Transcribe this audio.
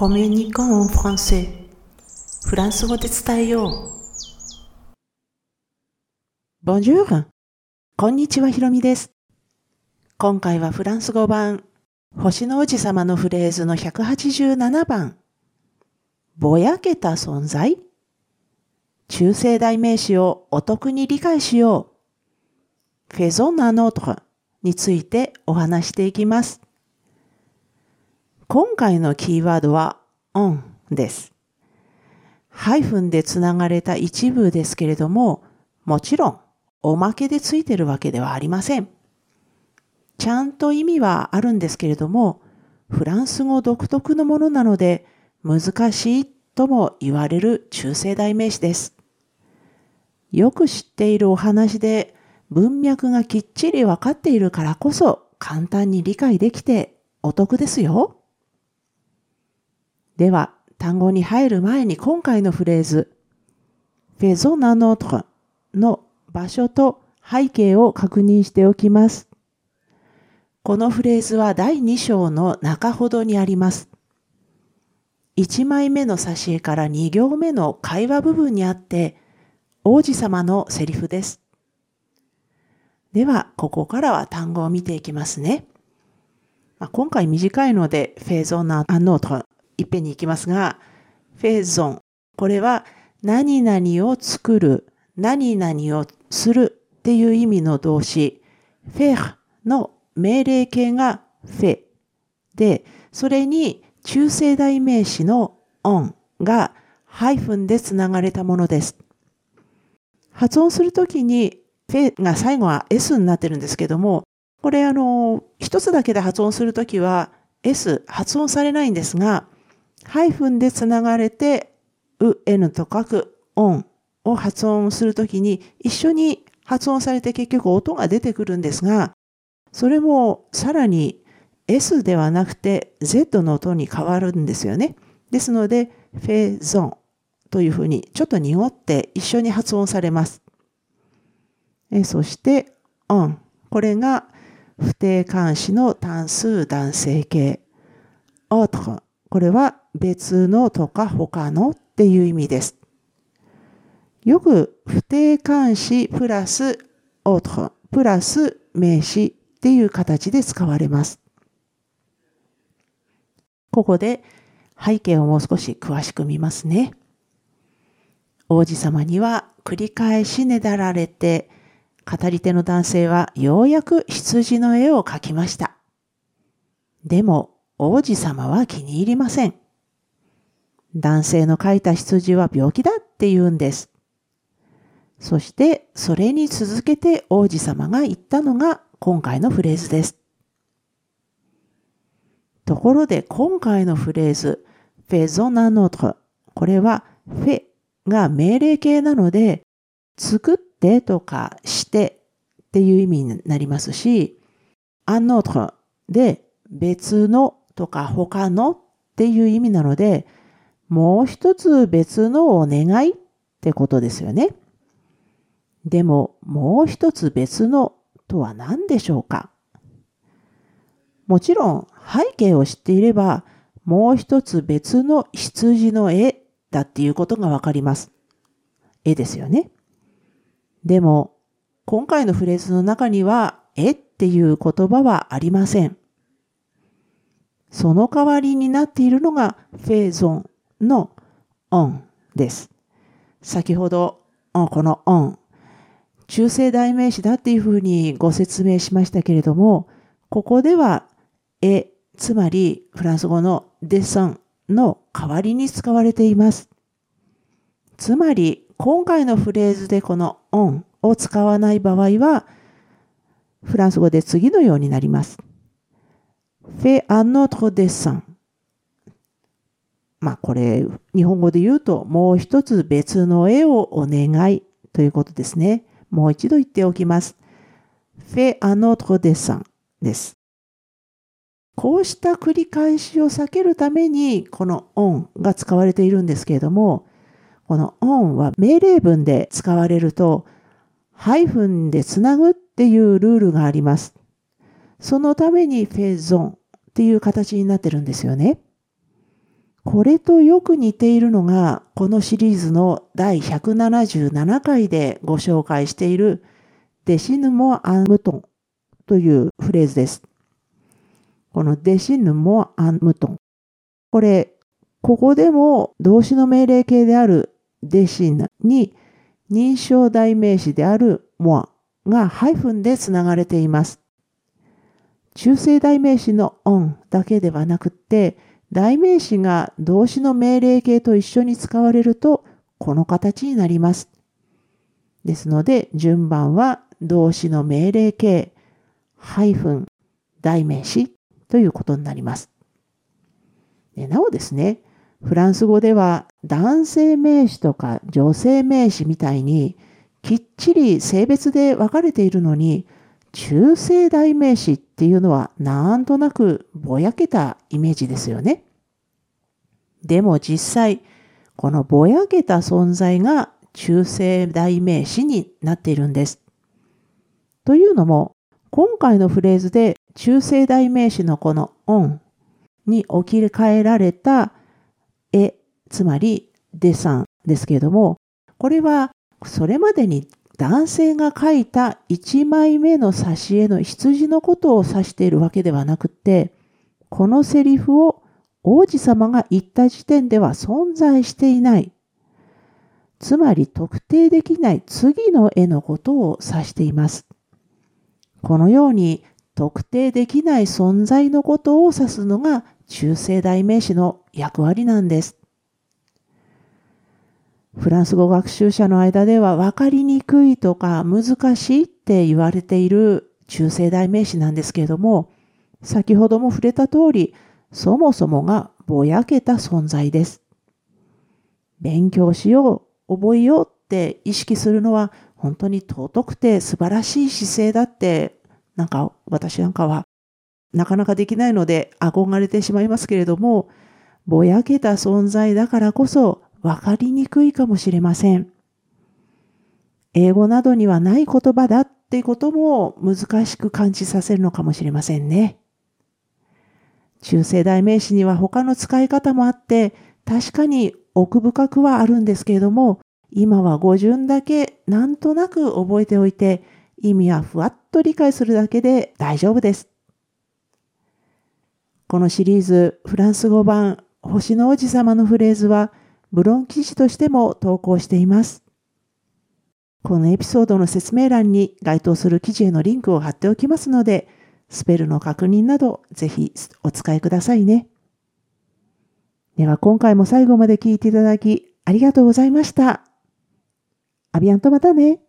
コミュニコンフランセフランス語で伝えよう。Bonjour! こんにちは、ひろみです。今回はフランス語版、星の王子様のフレーズの187番。ぼやけた存在中性代名詞をお得に理解しよう。フェゾナノートについてお話していきます。今回のキーワードは on です。ハイフンでつながれた一部ですけれども、もちろんおまけでついてるわけではありません。ちゃんと意味はあるんですけれども、フランス語独特のものなので難しいとも言われる中性代名詞です。よく知っているお話で文脈がきっちりわかっているからこそ簡単に理解できてお得ですよ。では、単語に入る前に今回のフレーズ、フェゾナノトの場所と背景を確認しておきます。このフレーズは第2章の中ほどにあります。1枚目の挿絵から2行目の会話部分にあって、王子様のセリフです。では、ここからは単語を見ていきますね。まあ、今回短いので、フェーゾナ・アノートいっぺんに行きますが、フェーゾン。これは何々を作る、何々をするっていう意味の動詞、フェーの命令形がフェで、それに中性代名詞のオンがハイフンでつながれたものです。発音するときにフェが最後は S になってるんですけども、これあの、一つだけで発音するときは S 発音されないんですが、ハイフンでつながれて、う、n と書く音を発音するときに一緒に発音されて結局音が出てくるんですが、それもさらに S ではなくて Z の音に変わるんですよね。ですので、フェゾンというふうにちょっと濁って一緒に発音されます。えそして、on。これが不定冠詞の単数男性形。autre。これは別のとか他のっていう意味です。よく不定冠詞プラス autre プラス名詞っていう形で使われます。ここで背景をもう少し詳しく見ますね。王子様には繰り返しねだられて、語り手の男性はようやく羊の絵を描きました。でも王子様は気に入りません。男性の描いた羊は病気だって言うんです。そしてそれに続けて王子様が言ったのが今回のフレーズです。ところで今回のフレーズ、フェゾナノトこれはフェが命令形なので、作ってとかしてっていう意味になりますし、アンノートで別のとか他のっていう意味なので、もう一つ別のお願いってことですよね。でも、もう一つ別のとは何でしょうか？もちろん背景を知っていれば、もう一つ別の羊の絵だっていうことがわかります。絵ですよね。でも、今回のフレーズの中には、絵っていう言葉はありません。その代わりになっているのがフェーゾンのオンです。先ほど、このオン、中性代名詞だっていうふうにご説明しましたけれども、ここでは、え、つまりフランス語のデッサンの代わりに使われています。つまり、今回のフレーズでこのオンを使わない場合は、フランス語で次のようになります。fait un autre dessin まあこれ日本語で言うともう一つ別の絵をお願いということですね。もう一度言っておきます。fait un autre dessin です。こうした繰り返しを避けるためにこの on が使われているんですけれどもこの on は命令文で使われるとハイフンでつなぐっていうルールがあります。そのためにフェゾンっていう形になってるんですよね。これとよく似ているのが、このシリーズの第177回でご紹介しているデシヌモ・アンムトンというフレーズです。このデシヌモ・アンムトン。これ、ここでも動詞の命令形であるデシンに認証代名詞であるモアがハイフンでつながれています。中性代名詞のオンだけではなくて、代名詞が動詞の命令形と一緒に使われると、この形になります。ですので、順番は動詞の命令形、ハイフン、代名詞ということになります。なおですね、フランス語では男性名詞とか女性名詞みたいにきっちり性別で分かれているのに、中性代名詞っていうのはなんとなくぼやけたイメージですよね。でも実際、このぼやけた存在が中性代名詞になっているんです。というのも、今回のフレーズで中性代名詞のこの on に置き換えられた絵、つまりデサンですけれども、これはそれまでに男性が書いた1枚目の挿絵の羊のことを指しているわけではなくて、このセリフを王子様が言った時点では存在していない。つまり特定できない次の絵のことを指しています。このように特定できない存在のことを指すのが中性代名詞の役割なんです。フランス語学習者の間では分かりにくいとか難しいって言われている中性代名詞なんですけれども、先ほども触れた通り、そもそもがぼやけた存在です。勉強しよう、覚えようって意識するのは本当に尊くて素晴らしい姿勢だって、なんか私なんかはなかなかできないので憧れてしまいますけれども、ぼやけた存在だからこそ分かりにくいかもしれません。英語などにはない言葉だっていうことも難しく感じさせるのかもしれませんね。中世代名詞には他の使い方もあって、確かに奥深くはあるんですけれども、今は語順だけなんとなく覚えておいて、意味はふわっと理解するだけで大丈夫です。このシリーズフランス語版星の王子様のフレーズはブロン記事としても投稿しています。このエピソードの説明欄に該当する記事へのリンクを貼っておきますので、スペルの確認などぜひお使いくださいね。では今回も最後まで聞いていただきありがとうございました。アビアンとまたね。